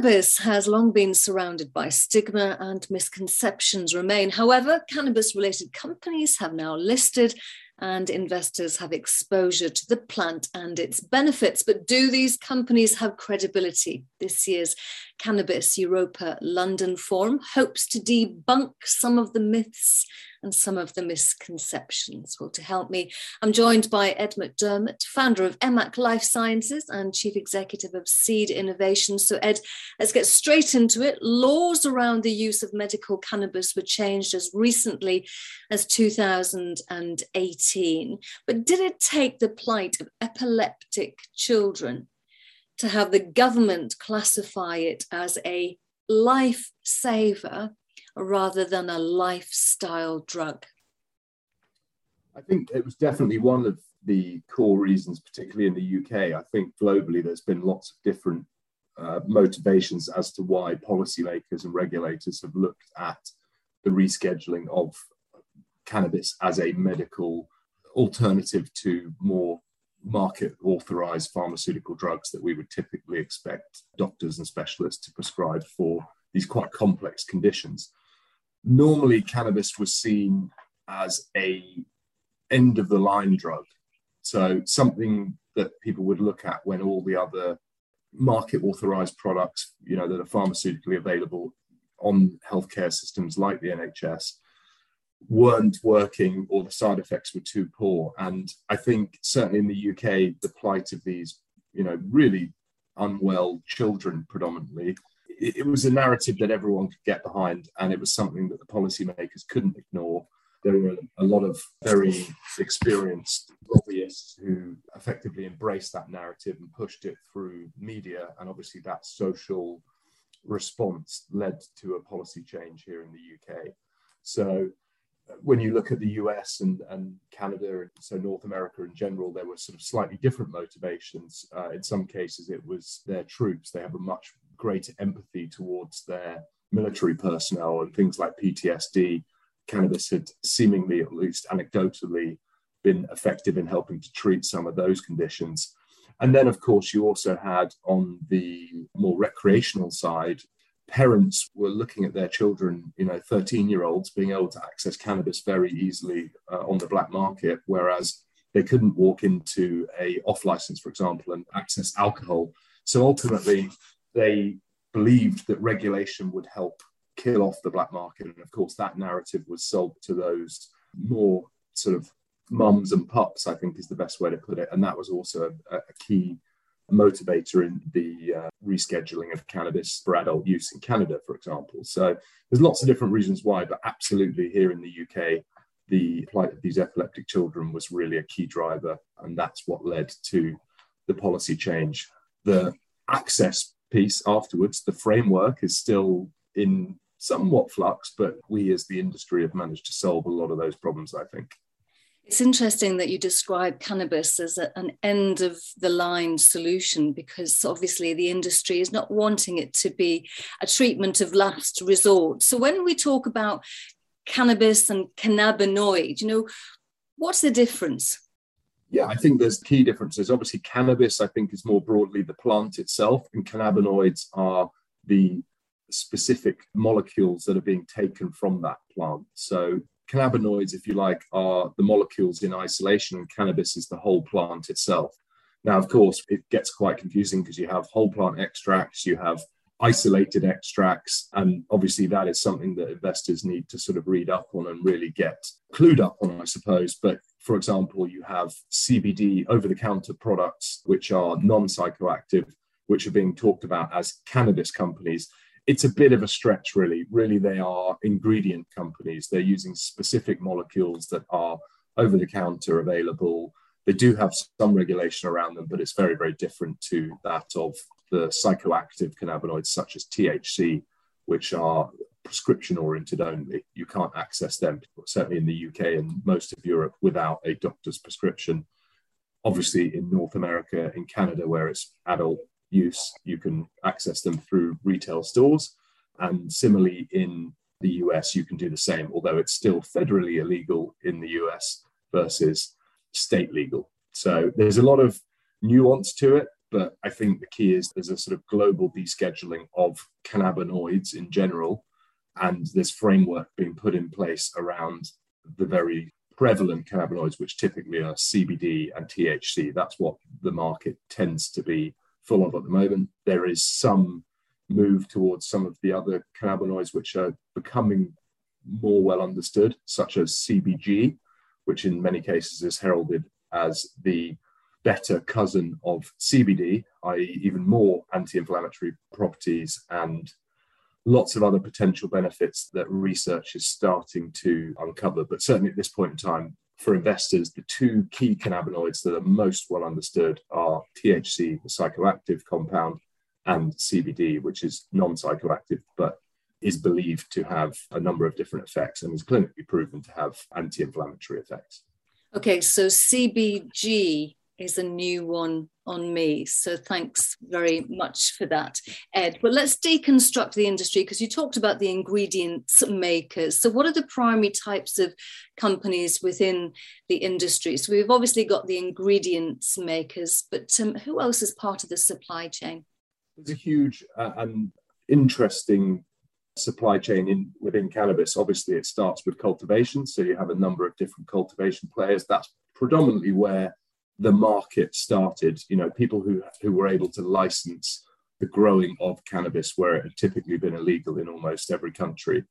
Cannabis has long been surrounded by stigma and misconceptions remain. However, cannabis related companies have now listed and investors have exposure to the plant and its benefits. But do these companies have credibility? This year's Cannabis Europa London Forum hopes to debunk some of the myths and some of the misconceptions. Well, to help me, I'm joined by Ed McDermott, founder of EMMAC Life Sciences and chief executive of Seed Innovation. So, Ed, let's get straight into it. Laws around the use of medical cannabis were changed as recently as 2018. But did it take the plight of epileptic children to have the government classify it as a lifesaver rather than a lifestyle drug? I think it was definitely one of the core reasons, particularly in the UK. I think globally there's been lots of different uh, motivations as to why policymakers and regulators have looked at the rescheduling of cannabis as a medical alternative to more market authorized pharmaceutical drugs that we would typically expect doctors and specialists to prescribe for these quite complex conditions. Normally cannabis was seen as a end of the line drug. So something that people would look at when all the other market authorized products you know that are pharmaceutically available on healthcare systems like the nhs weren't working or the side effects were too poor and i think certainly in the uk the plight of these you know really unwell children predominantly it, it was a narrative that everyone could get behind, and it was something that the policymakers couldn't ignore. There were a lot of very experienced lobbyists who effectively embraced that narrative and pushed it through media, and obviously that social response led to a policy change here in the UK. So when you look at the US and, and Canada, so North America in general, there were sort of slightly different motivations. Uh, in some cases, it was their troops. They have a much greater empathy towards their military personnel and things like PTSD. Cannabis had seemingly, at least anecdotally, been effective in helping to treat some of those conditions. And then, of course, you also had on the more recreational side, parents were looking at their children, you know, 13 year olds being able to access cannabis very easily uh, on the black market, whereas they couldn't walk into a off license, for example, and access alcohol. So ultimately, they believed that regulation would help kill off the black market. And of course, that narrative was sold to those more sort of mums and pups, I think is the best way to put it. And that was also a, a key motivator in the uh, rescheduling of cannabis for adult use in Canada, for example. So there's lots of different reasons why, but absolutely here in the UK, the plight of these epileptic children was really a key driver. And that's what led to the policy change. The access piece afterwards, the framework is still in somewhat flux, but we as the industry have managed to solve a lot of those problems, I think. It's interesting that you describe cannabis as a, an end of the line solution because obviously the industry is not wanting it to be a treatment of last resort. So when we talk about cannabis and cannabinoid, you know, what's the difference? Yeah, I think there's key differences. Obviously, cannabis, I think, is more broadly the plant itself, and cannabinoids are the specific molecules that are being taken from that plant. So, cannabinoids, if you like, are the molecules in isolation, and cannabis is the whole plant itself. Now, of course, it gets quite confusing because you have whole plant extracts, you have isolated extracts, and obviously that is something that investors need to sort of read up on and really get clued up on, I suppose. But for example, you have CBD over the counter products, which are non psychoactive, which are being talked about as cannabis companies. It's a bit of a stretch, really. Really, they are ingredient companies. They're using specific molecules that are over the counter available. They do have some regulation around them, but it's very, very different to that of the psychoactive cannabinoids such as THC, which are prescription oriented only. You can't access them, certainly in the UK and most of Europe, without a doctor's prescription. Obviously, in North America, in Canada, where it's adult use, you can access them through retail stores. And similarly, in the US, you can do the same, although it's still federally illegal in the US versus state legal. So there's a lot of nuance to it. But I think the key is there's a sort of global descheduling of cannabinoids in general, and this framework being put in place around the very prevalent cannabinoids, which typically are CBD and THC. That's what the market tends to be full of at the moment. There is some move towards some of the other cannabinoids which are becoming more well understood, such as CBG, which in many cases is heralded as the better cousin of CBD, i.e., even more anti inflammatory properties and lots of other potential benefits that research is starting to uncover. But certainly at this point in time, for investors, the two key cannabinoids that are most well understood are THC, the psychoactive compound, and CBD, which is non psychoactive but is believed to have a number of different effects and is clinically proven to have anti inflammatory effects. Okay, so CBG is a new one on me. So thanks very much for that, Ed. But let's deconstruct the industry because you talked about the ingredients makers. So, what are the primary types of companies within the industry? So, we've obviously got the ingredients makers, but um, who else is part of the supply chain? There's a huge uh, and interesting supply chain in within cannabis. Obviously, it starts with cultivation. So, you have a number of different cultivation players. That's predominantly where the market started. You know, people who who were able to license the growing of cannabis where it had typically been illegal in almost every country.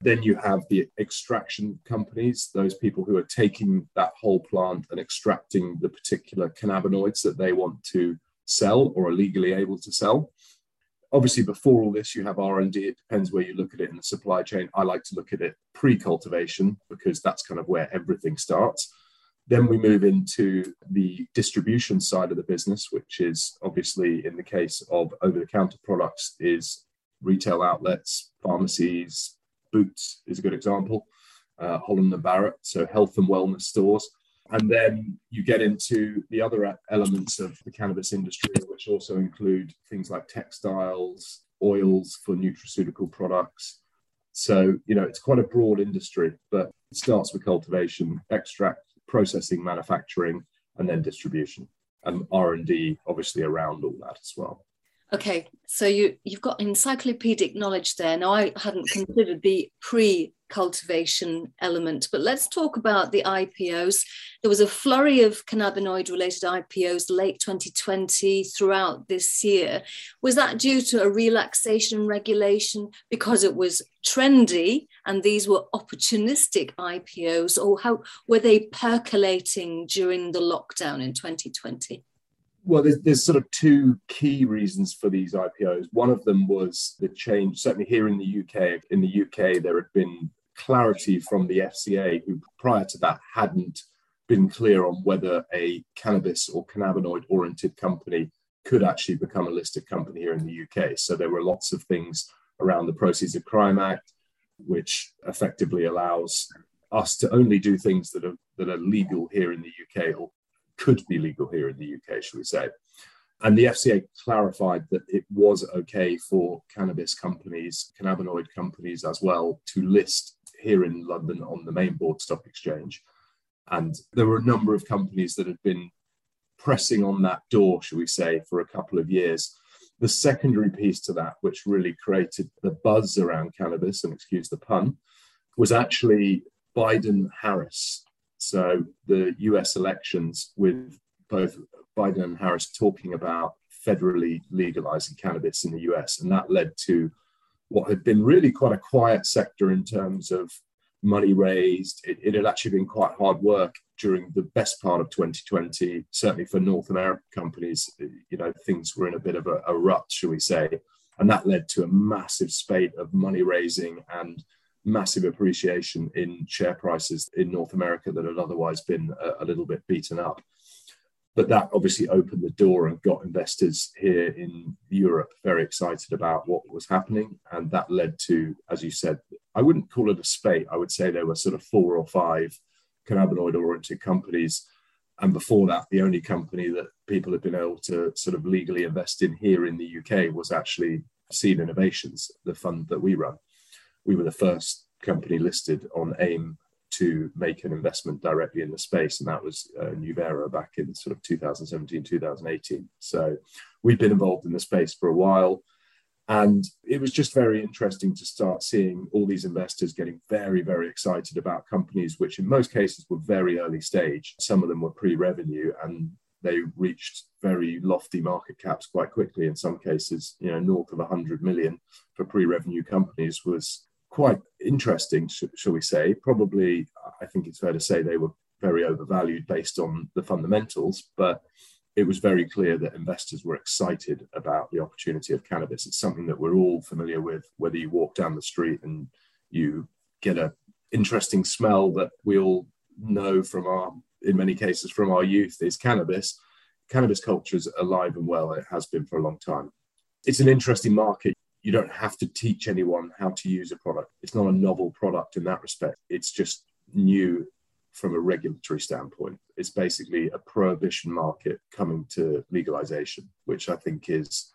Then you have the extraction companies, those people who are taking that whole plant and extracting the particular cannabinoids that they want to sell or are legally able to sell. Obviously, before all this, you have R&D. It depends where you look at it in the supply chain. I like to look at it pre-cultivation because that's kind of where everything starts. Then we move into the distribution side of the business, which is obviously in the case of over the counter products, is retail outlets, pharmacies, Boots is a good example, uh, Holland and Barrett, so health and wellness stores. And then you get into the other elements of the cannabis industry, which also include things like textiles, oils for nutraceutical products. So, you know, it's quite a broad industry, but it starts with cultivation, extract, processing, manufacturing, and then distribution, and R and D obviously around all that as well. Okay, so you you've got encyclopedic knowledge there. Now I hadn't considered the pre cultivation element. But let's talk about the IPOs. There was a flurry of cannabinoid related IPOs late 2020 throughout this year. Was that due to a relaxation regulation because it was trendy and these were opportunistic IPOs, or how were they percolating during the lockdown in 2020? Well, there's, there's, sort of two key reasons for these IPOs. One of them was the change, certainly here in the UK. In the UK, there had been clarity from the FCA, who prior to that hadn't been clear on whether a cannabis or cannabinoid oriented company could actually become a listed company here in the UK. So there were lots of things around the Proceeds of Crime Act, which effectively allows us to only do things that are that are legal here in the UK or could be legal here in the UK, shall we say. And the FCA clarified that it was okay for cannabis companies, cannabinoid companies as well, to list here in London on the main board stock exchange. And there were a number of companies that had been pressing on that door, shall we say, for a couple of years. The secondary piece to that, which really created the buzz around cannabis, and excuse the pun, was actually Biden Harris. So the US elections, with both Biden and Harris talking about federally legalizing cannabis in the US. And that led to what had been really quite a quiet sector in terms of money raised. It, it, had actually been quite hard work during the best part of 2020, certainly for North American companies. You know, things were in a bit of a, a rut, shall we say. And that led to a massive spate of money raising and massive appreciation in share prices in North America that had otherwise been a, a little bit beaten up but that obviously opened the door and got investors here in Europe very excited about what was happening. And that led to, as you said, I wouldn't call it a spate. I would say there were sort of four or five cannabinoid oriented companies. And before that, the only company that people had been able to sort of legally invest in here in the UK was actually Seed Innovations, the fund that we run. We were the first company listed on AIM to make an investment directly in the space, and that was uh, Nuvera back in sort of 2017, 2018. So we've been involved in the space for a while. And it was just very interesting to start seeing all these investors getting very, very excited about companies, which in most cases were very early stage. Some of them were pre revenue and they reached very lofty market caps quite quickly. In some cases, you know, north of 100 million for pre revenue companies was quite interesting, sh- shall we say. Probably, I think it's fair to say they were very overvalued based on the fundamentals, but it was very clear that investors were excited about the opportunity of cannabis. It's something that we're all familiar with, whether you walk down the street and you get an interesting smell that we all know from our, in many cases, from our youth is cannabis. Cannabis culture is alive and well. It has been for a long time. It's an interesting market. You don't have to teach anyone how to use a product. It's not a novel product in that respect. It's just new from a regulatory standpoint. It's basically a prohibition market coming to legalization, which I think is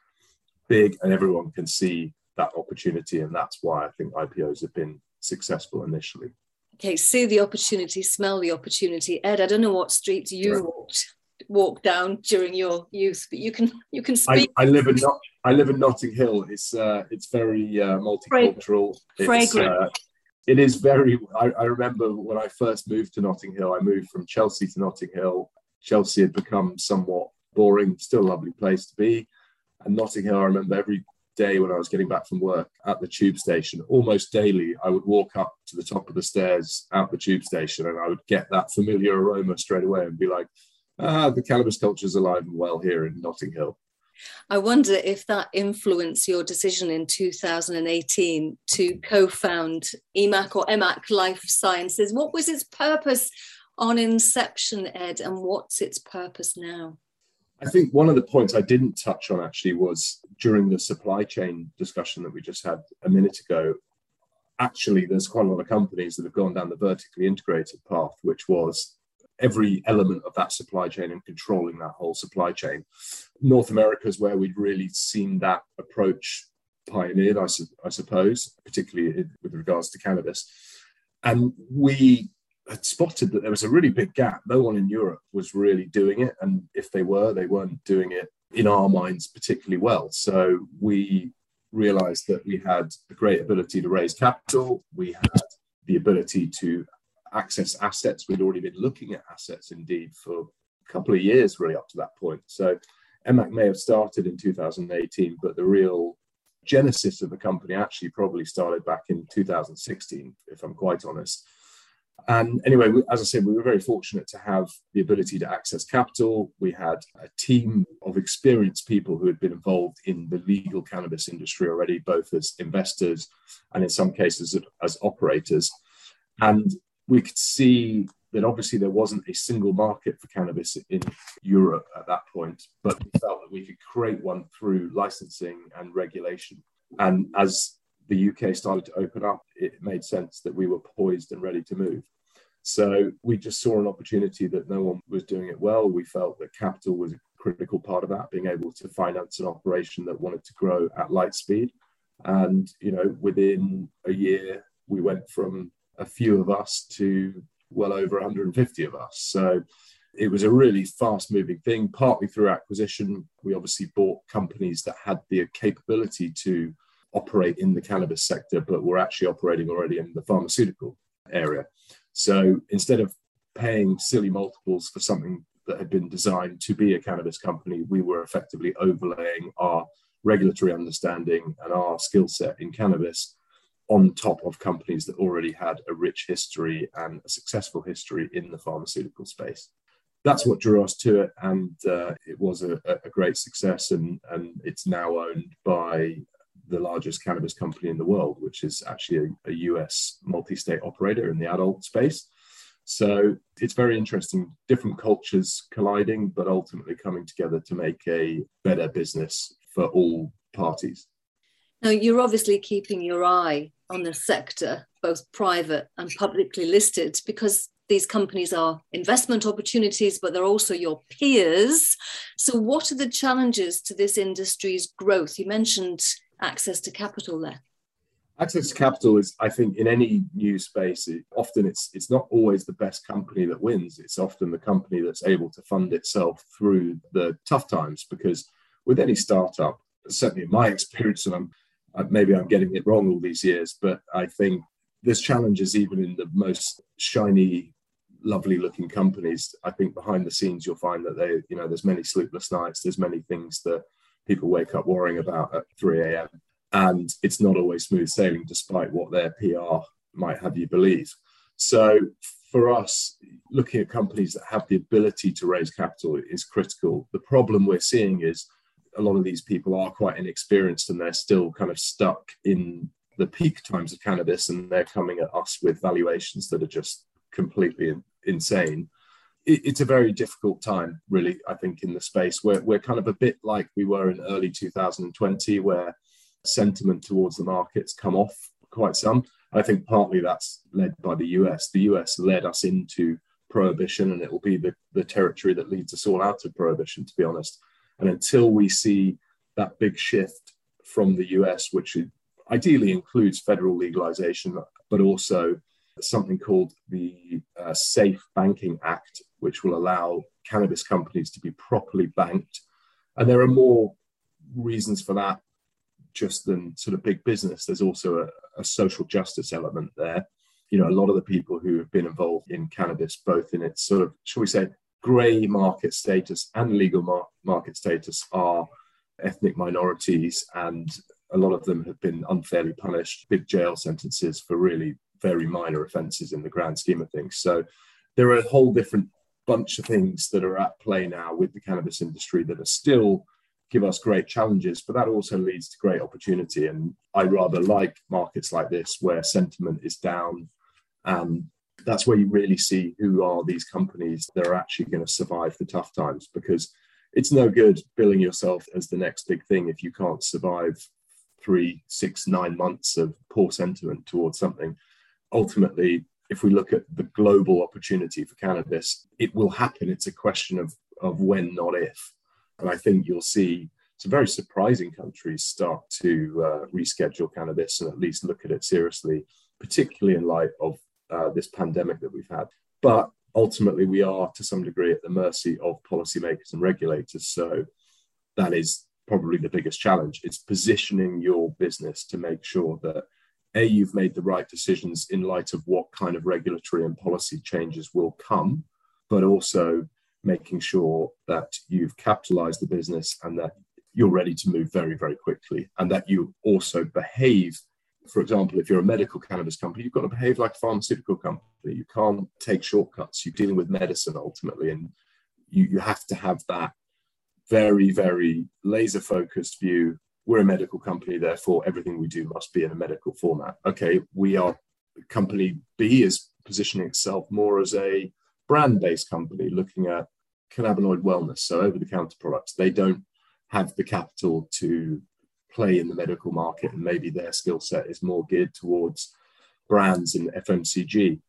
big and everyone can see that opportunity. And that's why I think IPOs have been successful initially. Okay, see the opportunity, smell the opportunity. Ed, I don't know what streets you right. walked walk down during your youth, but you can you can speak. I, I live in Not- I live in Notting Hill. It's uh, it's very uh, multicultural. Fragrant. Uh, it is very. I, I, remember when I first moved to Notting Hill. I moved from Chelsea to Notting Hill. Chelsea had become somewhat boring. Still a lovely place to be. And Notting Hill, I remember every day when I was getting back from work at the tube station, almost daily, I would walk up to the top of the stairs at the tube station, and I would get that familiar aroma straight away, and be like, "Ah, the cannabis culture is alive and well here in Notting Hill." I wonder if that influenced your decision in 2018 to co found EMMAC or EMMAC Life Sciences. What was its purpose on inception, Ed, and what's its purpose now? I think one of the points I didn't touch on actually was during the supply chain discussion that we just had a minute ago. Actually, there's quite a lot of companies that have gone down the vertically integrated path, which was every element of that supply chain and controlling that whole supply chain. North America is where we'd really seen that approach pioneered, I, su- I suppose, particularly with regards to cannabis. And we had spotted that there was a really big gap. No one in Europe was really doing it. And if they were, they weren't doing it in our minds particularly well. So we realized that we had a great ability to raise capital. We had the ability to access assets. We'd already been looking at assets indeed for a couple of years, really, up to that point. So EMMAC may have started in 2018, but the real genesis of the company actually probably started back in 2016, if I'm quite honest. And anyway, as I said, we were very fortunate to have the ability to access capital. We had a team of experienced people who had been involved in the legal cannabis industry already, both as investors and in some cases as operators. And we could see that obviously there wasn't a single market for cannabis in Europe at that point, but we felt that we could create one through licensing and regulation. And as the UK started to open up, it made sense that we were poised and ready to move. So we just saw an opportunity that no one was doing it well. We felt that capital was a critical part of that, being able to finance an operation that wanted to grow at light speed. And, you know, within a year, we went from a few of us to well over 150 of us. So it was a really fast moving thing, partly through acquisition. We obviously bought companies that had the capability to operate in the cannabis sector, but were actually operating already in the pharmaceutical area. So instead of paying silly multiples for something that had been designed to be a cannabis company, we were effectively overlaying our regulatory understanding and our skill set in cannabis on top of companies that already had a rich history and a successful history in the pharmaceutical space. That's what drew us to it, and uh, it was a, a, great success. And, and it's now owned by the largest cannabis company in the world, which is actually a, a US multi state operator in the adult space. So it's very interesting, different cultures colliding, but ultimately coming together to make a better business for all parties. Now, you're obviously keeping your eye on the sector, both private and publicly listed, because these companies are investment opportunities, but they're also your peers. So, what are the challenges to this industry's growth? You mentioned access to capital there. Access to capital is, I think, in any new space, it, often it's it's not always the best company that wins. It's often the company that's able to fund itself through the tough times. Because with any startup, certainly in my experience, and I'm maybe I'm getting it wrong all these years, but I think there's challenges even in the most shiny, lovely looking companies. I think behind the scenes you'll find that they, you know, there's many sleepless nights. There's many things that people wake up worrying about at 3 a.m and it's not always smooth sailing despite what their PR might have you believe. So for us, looking at companies that have the ability to raise capital is critical. The problem we're seeing is a lot of these people are quite inexperienced and they're still kind of stuck in the peak times of cannabis and they're coming at us with valuations that are just completely insane. It's a very difficult time, really, I think, in the space. We're, we're kind of a bit like we were in early 2020, where sentiment towards the markets come off quite some. I think partly that's led by the US. The US led us into prohibition, and it will be the, the territory that leads us all out of prohibition, to be honest. And until we see that big shift from the US, which ideally includes federal legalization, but also something called the uh, Safe Banking Act, which will allow cannabis companies to be properly banked. And there are more reasons for that just than sort of big business. There's also a, a, social justice element there. You know, a lot of the people who have been involved in cannabis, both in its sort of, shall we say, grey market status and legal mar- market status, are ethnic minorities, and a lot of them have been unfairly punished, big jail sentences for really very minor offences in the grand scheme of things. So there are a whole different bunch of things that are at play now with the cannabis industry that are still give us great challenges, but that also leads to great opportunity. And I rather like markets like this where sentiment is down. And that's where you really see who are these companies that are actually going to survive the tough times because it's no good billing yourself as the next big thing if you can't survive three, six, nine months of poor sentiment towards something. Ultimately, if we look at the global opportunity for cannabis, it will happen. It's a question of, of when, not if. And I think you'll see some very surprising countries start to uh, reschedule cannabis and at least look at it seriously, particularly in light of uh, this pandemic that we've had. But ultimately, we are to some degree at the mercy of policymakers and regulators. So that is probably the biggest challenge. It's positioning your business to make sure that a you've made the right decisions in light of what kind of regulatory and policy changes will come, but also making sure that you've capitalized the business and that you're ready to move very, very quickly, and that you also behave. For example, if you're a medical cannabis company, you've got to behave like a pharmaceutical company. You can't take shortcuts. You're dealing with medicine ultimately, and you, you have to have that very, very laser focused view. We're a medical company, therefore, everything we do must be in a medical format. Okay, we are company B is positioning itself more as a brand based company looking at cannabinoid wellness, so over the counter products. They don't have the capital to play in the medical market, and maybe their skill set is more geared towards brands and FMCG.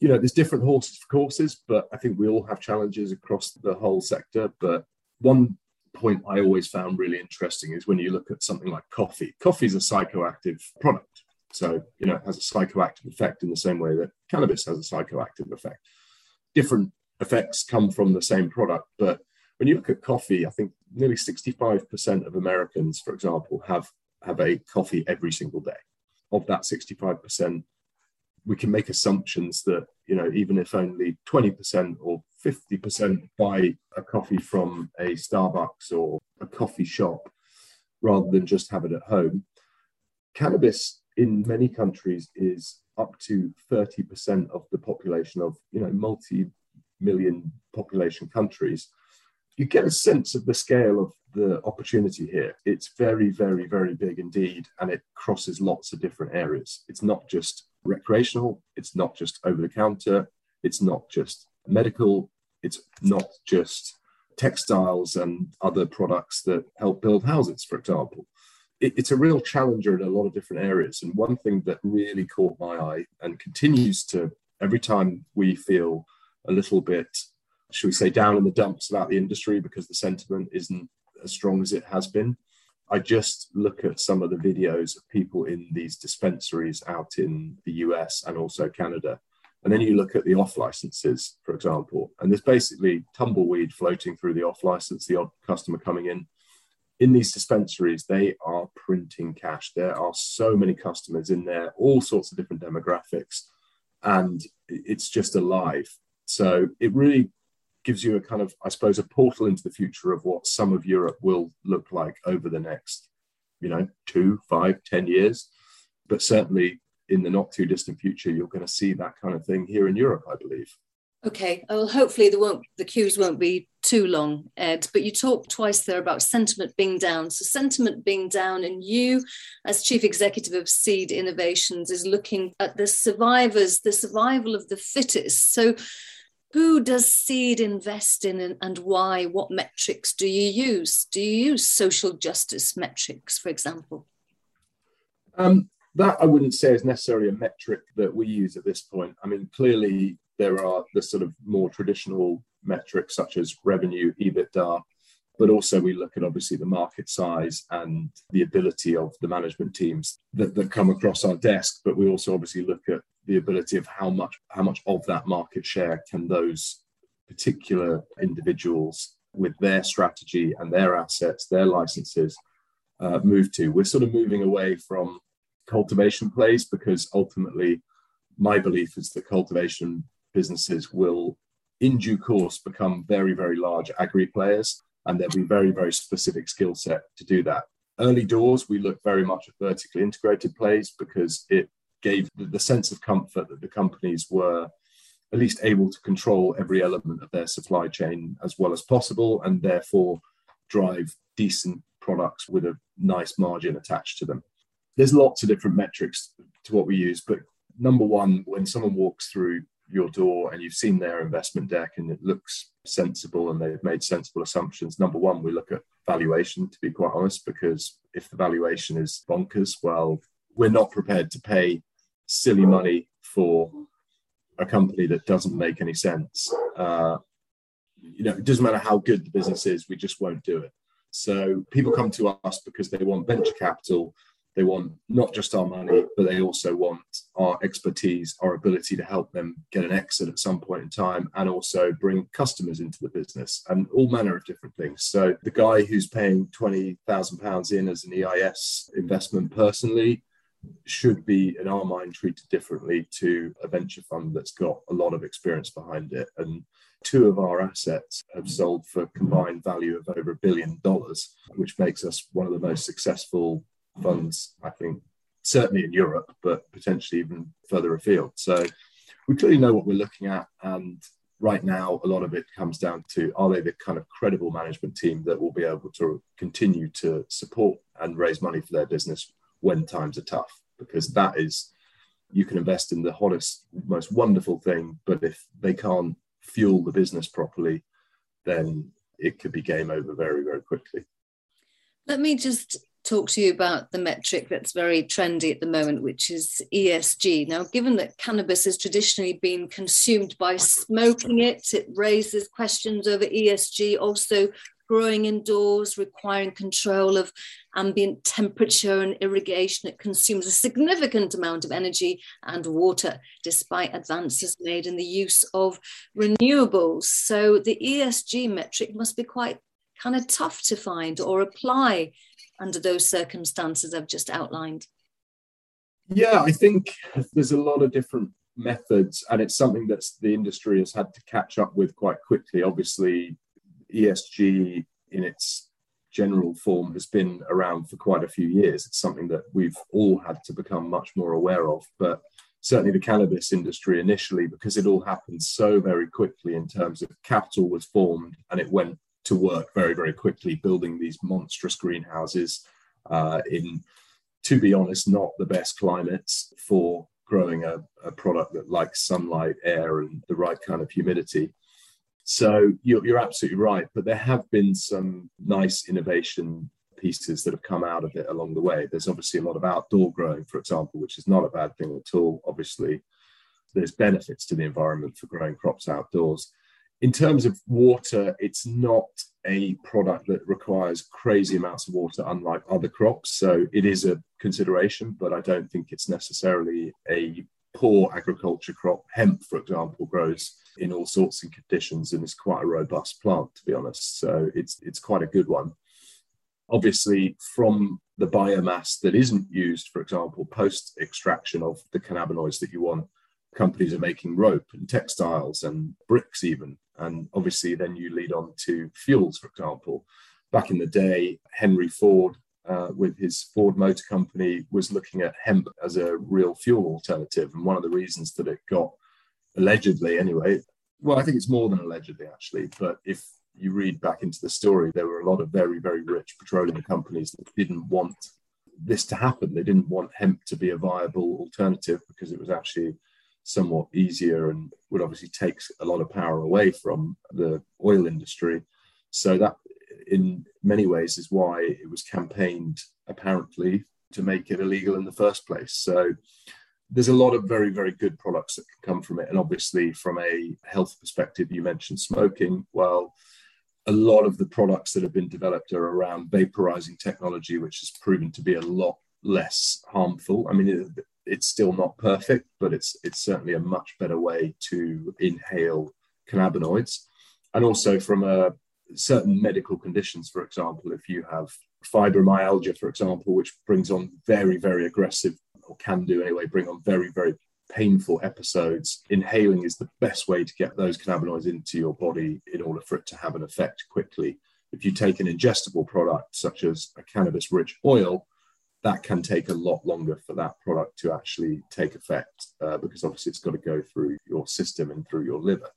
You know, there's different horses for courses, but I think we all have challenges across the whole sector. But one point I always found really interesting is when you look at something like coffee. Coffee is a psychoactive product. So, you know, it has a psychoactive effect in the same way that cannabis has a psychoactive effect different effects come from the same product. But when you look at coffee, I think nearly 65% of Americans, for example, have, have a coffee every single day. Of that 65%, we can make assumptions that, you know, even if only 20% or 50% buy a coffee from a Starbucks or a coffee shop rather than just have it at home, cannabis in many countries is up to 30% of the population of you know multi-million population countries you get a sense of the scale of the opportunity here it's very very very big indeed and it crosses lots of different areas it's not just recreational it's not just over the counter it's not just medical it's not just textiles and other products that help build houses for example it, it's a real challenger in a lot of different areas. And one thing that really caught my eye and continues to every time we feel a little bit, should we say, down in the dumps about the industry because the sentiment isn't as strong as it has been, I just look at some of the videos of people in these dispensaries out in the US and also Canada. And then you look at the off licenses, for example, and there's basically tumbleweed floating through the off license, the odd customer coming in. In these dispensaries, they are printing cash. There are so many customers in there, all sorts of different demographics, and it's just alive. So it really gives you a kind of, I suppose, a portal into the future of what some of Europe will look like over the next, you know, two, five, ten years. But certainly in the not too distant future, you're going to see that kind of thing here in Europe, I believe. Okay, well, hopefully the won't the queues won't be too long, Ed. But you talked twice there about sentiment being down. So sentiment being down, and you, as chief executive of Seed Innovations, is looking at the survivors, the survival of the fittest. So who does seed invest in and, why? What metrics do you use? Do you use social justice metrics for example? Um, that i wouldn't say is necessarily a metric that we use at this point. I mean clearly there are the sort of more traditional metrics such as revenue ebitda but also we look at obviously the market size and the ability of the management teams that, that come across our desk. But we also obviously look at the ability of how much how much of that market share can those particular individuals with their strategy and their assets their licenses uh, move to. We're sort of moving away from cultivation plays because ultimately my belief is that cultivation businesses will in due course become very very large agri players and there'll be very, very specific skill set to do that. Early doors, we looked very much at vertically integrated plays because it gave the sense of comfort that the companies were at least able to control every element of their supply chain as well as possible and therefore drive decent products with a nice margin attached to them. There's lots of different metrics to what we use, but number one, when someone walks through your door and you've seen their investment deck and it looks sensible and they've made sensible assumptions. Number one, we look at valuation, to be quite honest, because if the valuation is bonkers, well, we're not prepared to pay silly money for a company that doesn't make any sense. Uh, you know, it doesn't matter how good the business is, we just won't do it. So people come to us because they want venture capital they want not just our money, but they also want our expertise, our ability to help them get an exit at some point in time, and also bring customers into the business and all manner of different things. So the guy who's paying twenty thousand pounds in as an EIS investment personally should be, in our mind, treated differently to a venture fund that's got a lot of experience behind it. And two of our assets have sold for combined value of over a billion dollars, which makes us one of the most successful funds, I think, certainly in Europe, but potentially even further afield. So we clearly know what we're looking at. And right now, a lot of it comes down to are they the kind of credible management team that will be able to continue to support and raise money for their business when times are tough? Because that is, you can invest in the hottest, most wonderful thing, but if they can't fuel the business properly, then it could be game over very, very quickly. Let me just talk to you about the metric that's very trendy at the moment, which is ESG. Now, given that cannabis has traditionally been consumed by smoking it, it raises questions over ESG, also growing indoors, requiring control of ambient temperature and irrigation. It consumes a significant amount of energy and water, despite advances made in the use of renewables. So the ESG metric must be quite kind of tough to find or apply under those circumstances I've just outlined? Yeah, I think there's a lot of different methods, and it's something that the industry has had to catch up with quite quickly. Obviously, ESG in its general form has been around for quite a few years. It's something that we've all had to become much more aware of. But certainly the cannabis industry initially, because it all happened so very quickly in terms of capital was formed and it went to work very, very quickly building these monstrous greenhouses uh, in, to be honest, not the best climates for growing a, a, product that likes sunlight, air, and the right kind of humidity. So you're, you're absolutely right. But there have been some nice innovation pieces that have come out of it along the way. There's obviously a lot of outdoor growing, for example, which is not a bad thing at all. Obviously, there's benefits to the environment for growing crops outdoors in terms of water, it's not a product that requires crazy amounts of water, unlike other crops. So it is a consideration, but I don't think it's necessarily a poor agriculture crop. Hemp, for example, grows in all sorts of conditions and is quite a robust plant, to be honest. So it's it's quite a good one. Obviously, from the biomass that isn't used, for example, post extraction of the cannabinoids that you want, companies are making rope and textiles and bricks even and obviously then you lead on to fuels for example. Back in the day henry ford uh, with his ford motor company was looking at hemp as a real fuel alternative. And one of the reasons that it got allegedly anyway well i think it's more than allegedly actually but if you read back into the story there were a lot of very very rich petroleum companies that didn't want this to happen. They didn't want hemp to be a viable alternative because it was actually somewhat easier and would obviously take a lot of power away from the oil industry. So that, in many ways, is why it was campaigned apparently to make it illegal in the first place. So there's a lot of very, very good products that can come from it. And obviously, from a health perspective, you mentioned smoking. Well, a lot of the products that have been developed are around vaporizing technology, which has proven to be a lot less harmful. I mean, it's still not perfect, but it's it's certainly a much better way to inhale cannabinoids. And also from a certain medical conditions, for example, if you have fibromyalgia, for example, which brings on very, very aggressive, or can do anyway, bring on very, very painful episodes, inhaling is the best way to get those cannabinoids into your body in order for it to have an effect quickly. If you take an ingestible product, such as a cannabis rich oil, that can take a lot longer for that product to actually take effect uh, because obviously it's got to go through your system and through your liver.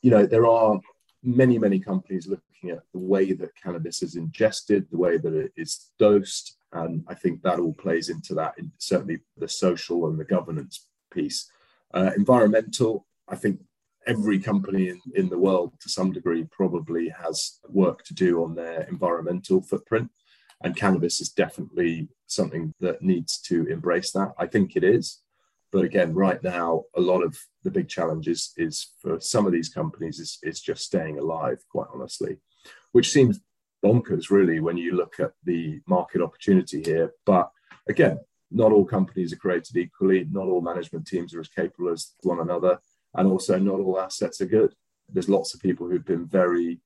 You know, there are many, many companies looking at the way that cannabis is ingested, the way that it is dosed. And I think that all plays into that, in certainly the social and the governance piece. Uh, environmental, I think every company in, in the world to some degree probably has work to do on their environmental footprint. And cannabis is definitely something that needs to embrace that. I think it is. But again, right now, a lot of the big challenges is for some of these companies is, is just staying alive, quite honestly, which seems bonkers, really, when you look at the market opportunity here. But again, not all companies are created equally. Not all management teams are as capable as one another. And also, not all assets are good. There's lots of people who've been very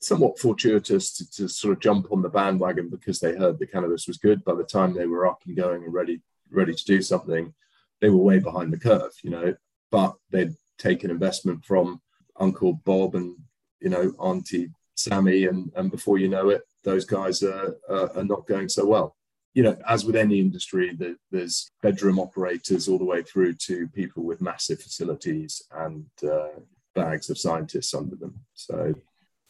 somewhat fortuitous to, to, sort of jump on the bandwagon because they heard the cannabis was good. By the time they were up and going and ready ready to do something, they were way behind the curve, you know. But they'd taken investment from Uncle Bob and you know Auntie Sammy, and and before you know it, those guys are are, are not going so well. You know, as with any industry, the, there's bedroom operators all the way through to people with massive facilities and uh, bags of scientists under them. So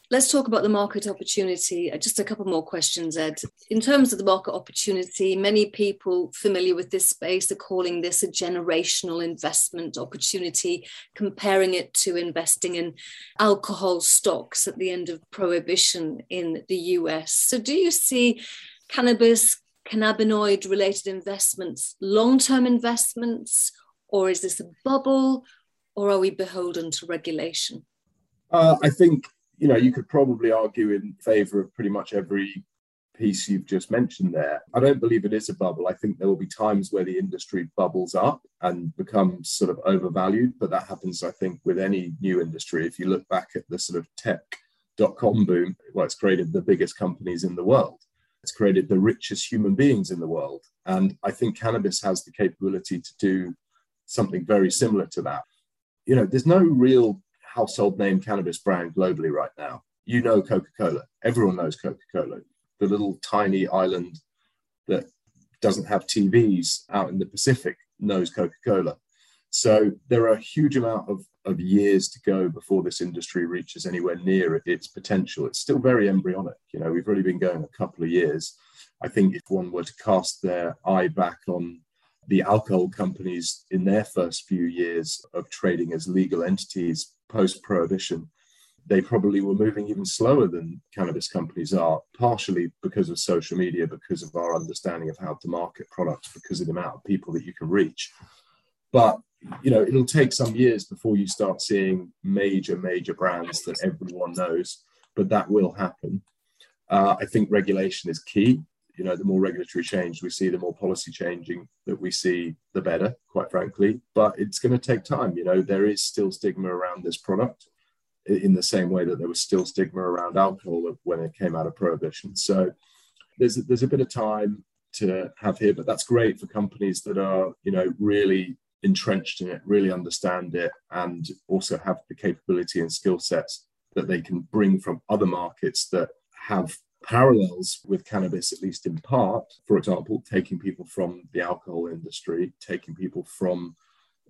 Let's talk about the market opportunity. Uh, just a couple more questions, Ed. In terms of the market opportunity, many people familiar with this space are calling this a generational investment opportunity, comparing it to investing in alcohol stocks at the end of prohibition in the US. So, do you see cannabis, cannabinoid related investments, long term investments, or is this a bubble, or are we beholden to regulation? Uh, I think you know, you could probably argue in favor of pretty much every piece you've just mentioned there. I don't believe it is a bubble. I think there will be times where the industry bubbles up and becomes sort of overvalued, but that happens, I think, with any new industry. If you look back at the sort of tech dot com boom, well, it's created the biggest companies in the world. It's created the richest human beings in the world. And I think cannabis has the capability to do something very similar to that. You know, there's no real household name cannabis brand globally right now. You know Coca Cola. Everyone knows Coca Cola. The little tiny island that doesn't have TVs out in the Pacific knows Coca Cola. So there are a huge amount of, of years to go before this industry reaches anywhere near its potential. It's still very embryonic. You know, we've really been going a couple of years. I think if one were to cast their eye back on the alcohol companies in their first few years of trading as legal entities post prohibition, they probably were moving even slower than cannabis companies are, partially because of social media, because of our understanding of how to market products, because of the amount of people that you can reach. But you know, it'll take some years before you start seeing major, major brands that everyone knows, but that will happen. Uh, I think regulation is key. You know, the more regulatory change we see, the more policy changing that we see, the better, quite frankly. But it's going to take time. You know, there is still stigma around this product in the same way that there was still stigma around alcohol when it came out of prohibition. So there's a, there's a bit of time to have here, but that's great for companies that are, you know, really entrenched in it, really understand it, and also have the capability and skill sets that they can bring from other markets that have parallels with cannabis, at least in part. For example, taking people from the alcohol industry, taking people from,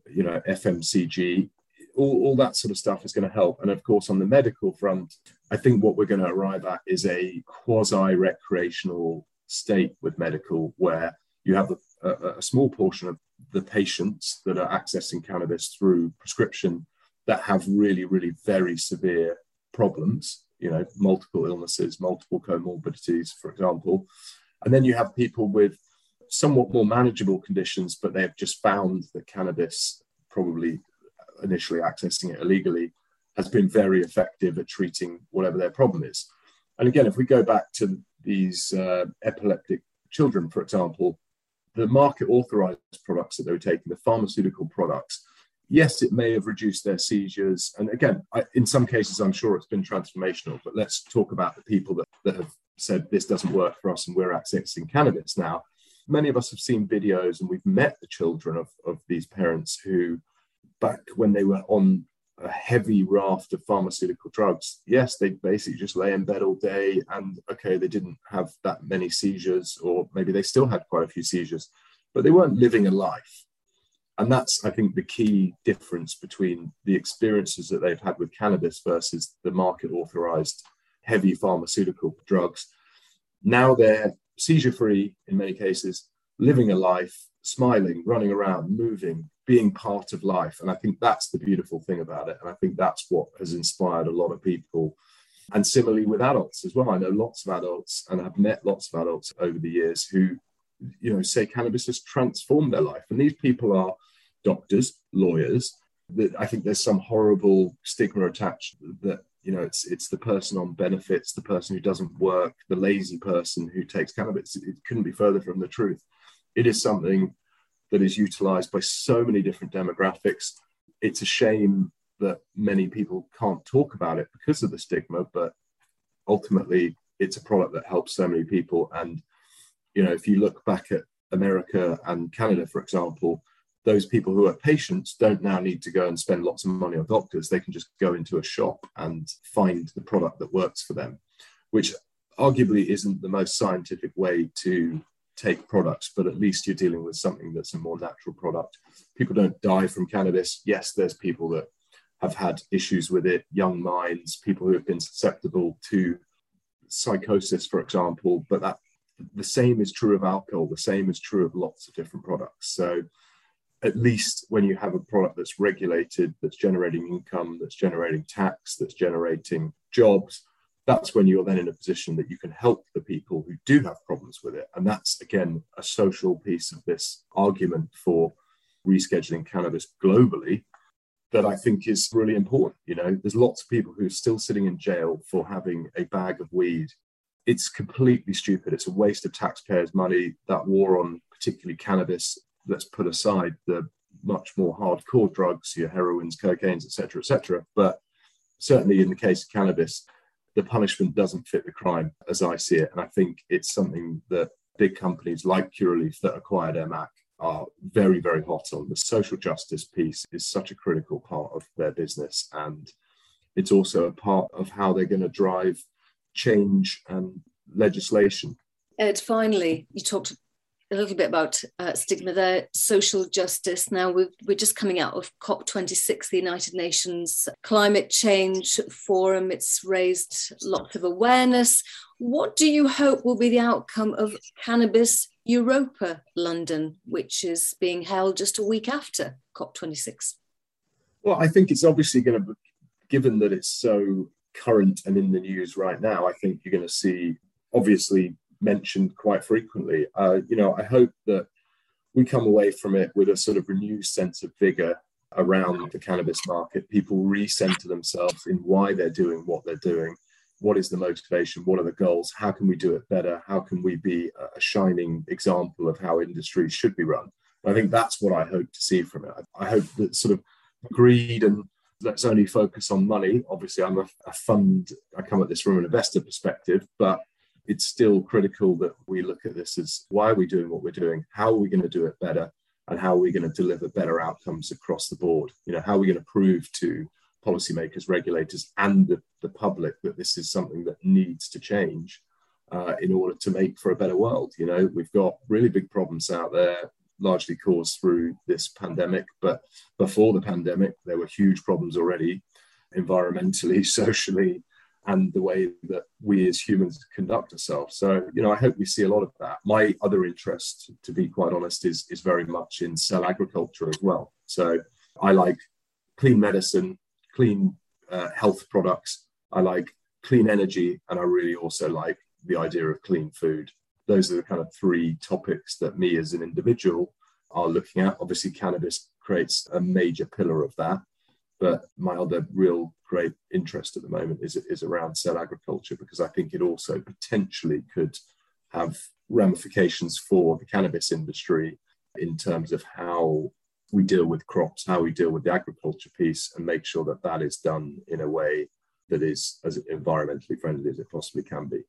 you know, FMCG, all, all that sort of stuff is going to help. And of course, on the medical front, I think what we're going to arrive at is a quasi recreational state with medical where you have a, a, a small portion of the patients that are accessing cannabis through prescription that have really, really very severe problems, you know, multiple illnesses, multiple comorbidities, for example. And then you have people with somewhat more manageable conditions, but they have just found that cannabis, probably initially accessing it illegally, has been very effective at treating whatever their problem is. And again, if we go back to these uh, epileptic children, for example, the market authorized products that they were taking, the pharmaceutical products, yes, it may have reduced their seizures. And again, I, in some cases, I'm sure it's been transformational, but let's talk about the people that, that have said this doesn't work for us and we're accessing cannabis now. Many of us have seen videos and we've met the children of, of these parents who, back when they were on a heavy raft of pharmaceutical drugs. Yes, they basically just lay in bed all day, and okay, they didn't have that many seizures, or maybe they still had quite a few seizures, but they weren't living a life. And that's, I think, the key difference between the experiences that they've had with cannabis versus the market authorized heavy pharmaceutical drugs. Now they're seizure free in many cases, living a life, smiling, running around, moving, being part of life. And I think that's the beautiful thing about it. And I think that's what has inspired a lot of people. And similarly with adults as well. I know lots of adults and I've met lots of adults over the years who, you know, say cannabis has transformed their life. And these people are doctors, lawyers. That I think there's some horrible stigma attached that you know it's it's the person on benefits, the person who doesn't work, the lazy person who takes cannabis. It couldn't be further from the truth. It is something that is utilized by so many different demographics. It's a shame that many people can't talk about it because of the stigma, but ultimately it's a product that helps so many people. And, you know, if you look back at America and Canada, for example, those people who are patients don't now need to go and spend lots of money on doctors. They can just go into a shop and find the product that works for them, which arguably isn't the most scientific way to take products, but at least you're dealing with something that's a more natural product. People don't die from cannabis. Yes, there's people that have had issues with it, young minds, people who have been susceptible to psychosis, for example, but that the same is true of alcohol, the same is true of lots of different products. So at least when you have a product that's regulated, that's generating income, that's generating tax, that's generating jobs, that's when you're then in a position that you can help the people who do have problems with it. And that's, again, a social piece of this argument for rescheduling cannabis globally that I think is really important. You know, there's lots of people who are still sitting in jail for having a bag of weed. It's completely stupid. It's a waste of taxpayers' money. That war on particularly cannabis, let's put aside the much more hardcore drugs, your heroins, cocaines, etc., etc. But certainly in the case of cannabis, the punishment doesn't fit the crime as I see it. And I think it's something that big companies like Curaleaf that acquired EMMAC are very, very hot on. The social justice piece is such a critical part of their business. And it's also a part of how they're going to drive change and legislation. Ed, finally, you talked a little bit about uh, stigma there, social justice. Now we're, we're just coming out of COP26, the United Nations Climate Change Forum. It's raised lots of awareness. What do you hope will be the outcome of Cannabis Europa London, which is being held just a week after COP26? Well, I think it's obviously going to, be, given that it's so current and in the news right now, I think you're going to see obviously mentioned quite frequently. Uh, you know, I hope that we come away from it with a sort of renewed sense of vigor around the cannabis market. People recenter themselves in why they're doing what they're doing. What is the motivation? What are the goals? How can we do it better? How can we be a shining example of how industries should be run? I think that's what I hope to see from it. I hope that sort of greed and let's only focus on money. Obviously, I'm a, a fund, I come at this from an investor perspective, but it's still critical that we look at this as why are we doing what we're doing? How are we going to do it better? And how are we going to deliver better outcomes across the board? You know, how are we going to prove to policymakers, regulators, and the, the public that this is something that needs to change uh, in order to make for a better world? You know, we've got really big problems out there largely caused through this pandemic. But before the pandemic, there were huge problems already, environmentally, socially, and the way that we as humans conduct ourselves. So, you know, I hope we see a lot of that. My other interest, to be quite honest, is, is very much in cell agriculture as well. So I like clean medicine, clean uh, health products. I like clean energy, and I really also like the idea of clean food those are the kind of three topics that me as an individual are looking at. Obviously, cannabis creates a major pillar of that. But my other real great interest at the moment is, is around cell agriculture because I think it also potentially could have ramifications for the cannabis industry in terms of how we deal with crops, how we deal with the agriculture piece, and make sure that that is done in a way that is as environmentally friendly as it possibly can be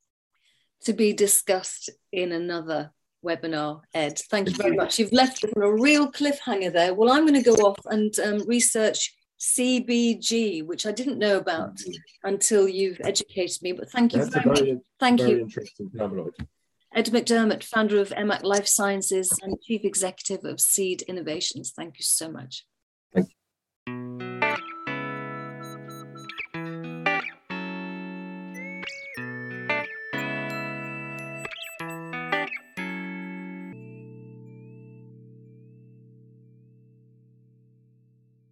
to be discussed in another webinar, Ed. Thank you very much. You've left us on a real cliffhanger there. Well, I'm going to go off and um, research CBG, which I didn't know about until you've educated me. But thank you That's very, very, much. Thank very you. Interesting terminology. Ed McDermott, founder of EMMAC Life Sciences and Chief Executive of Seed Innovations. Thank you so much.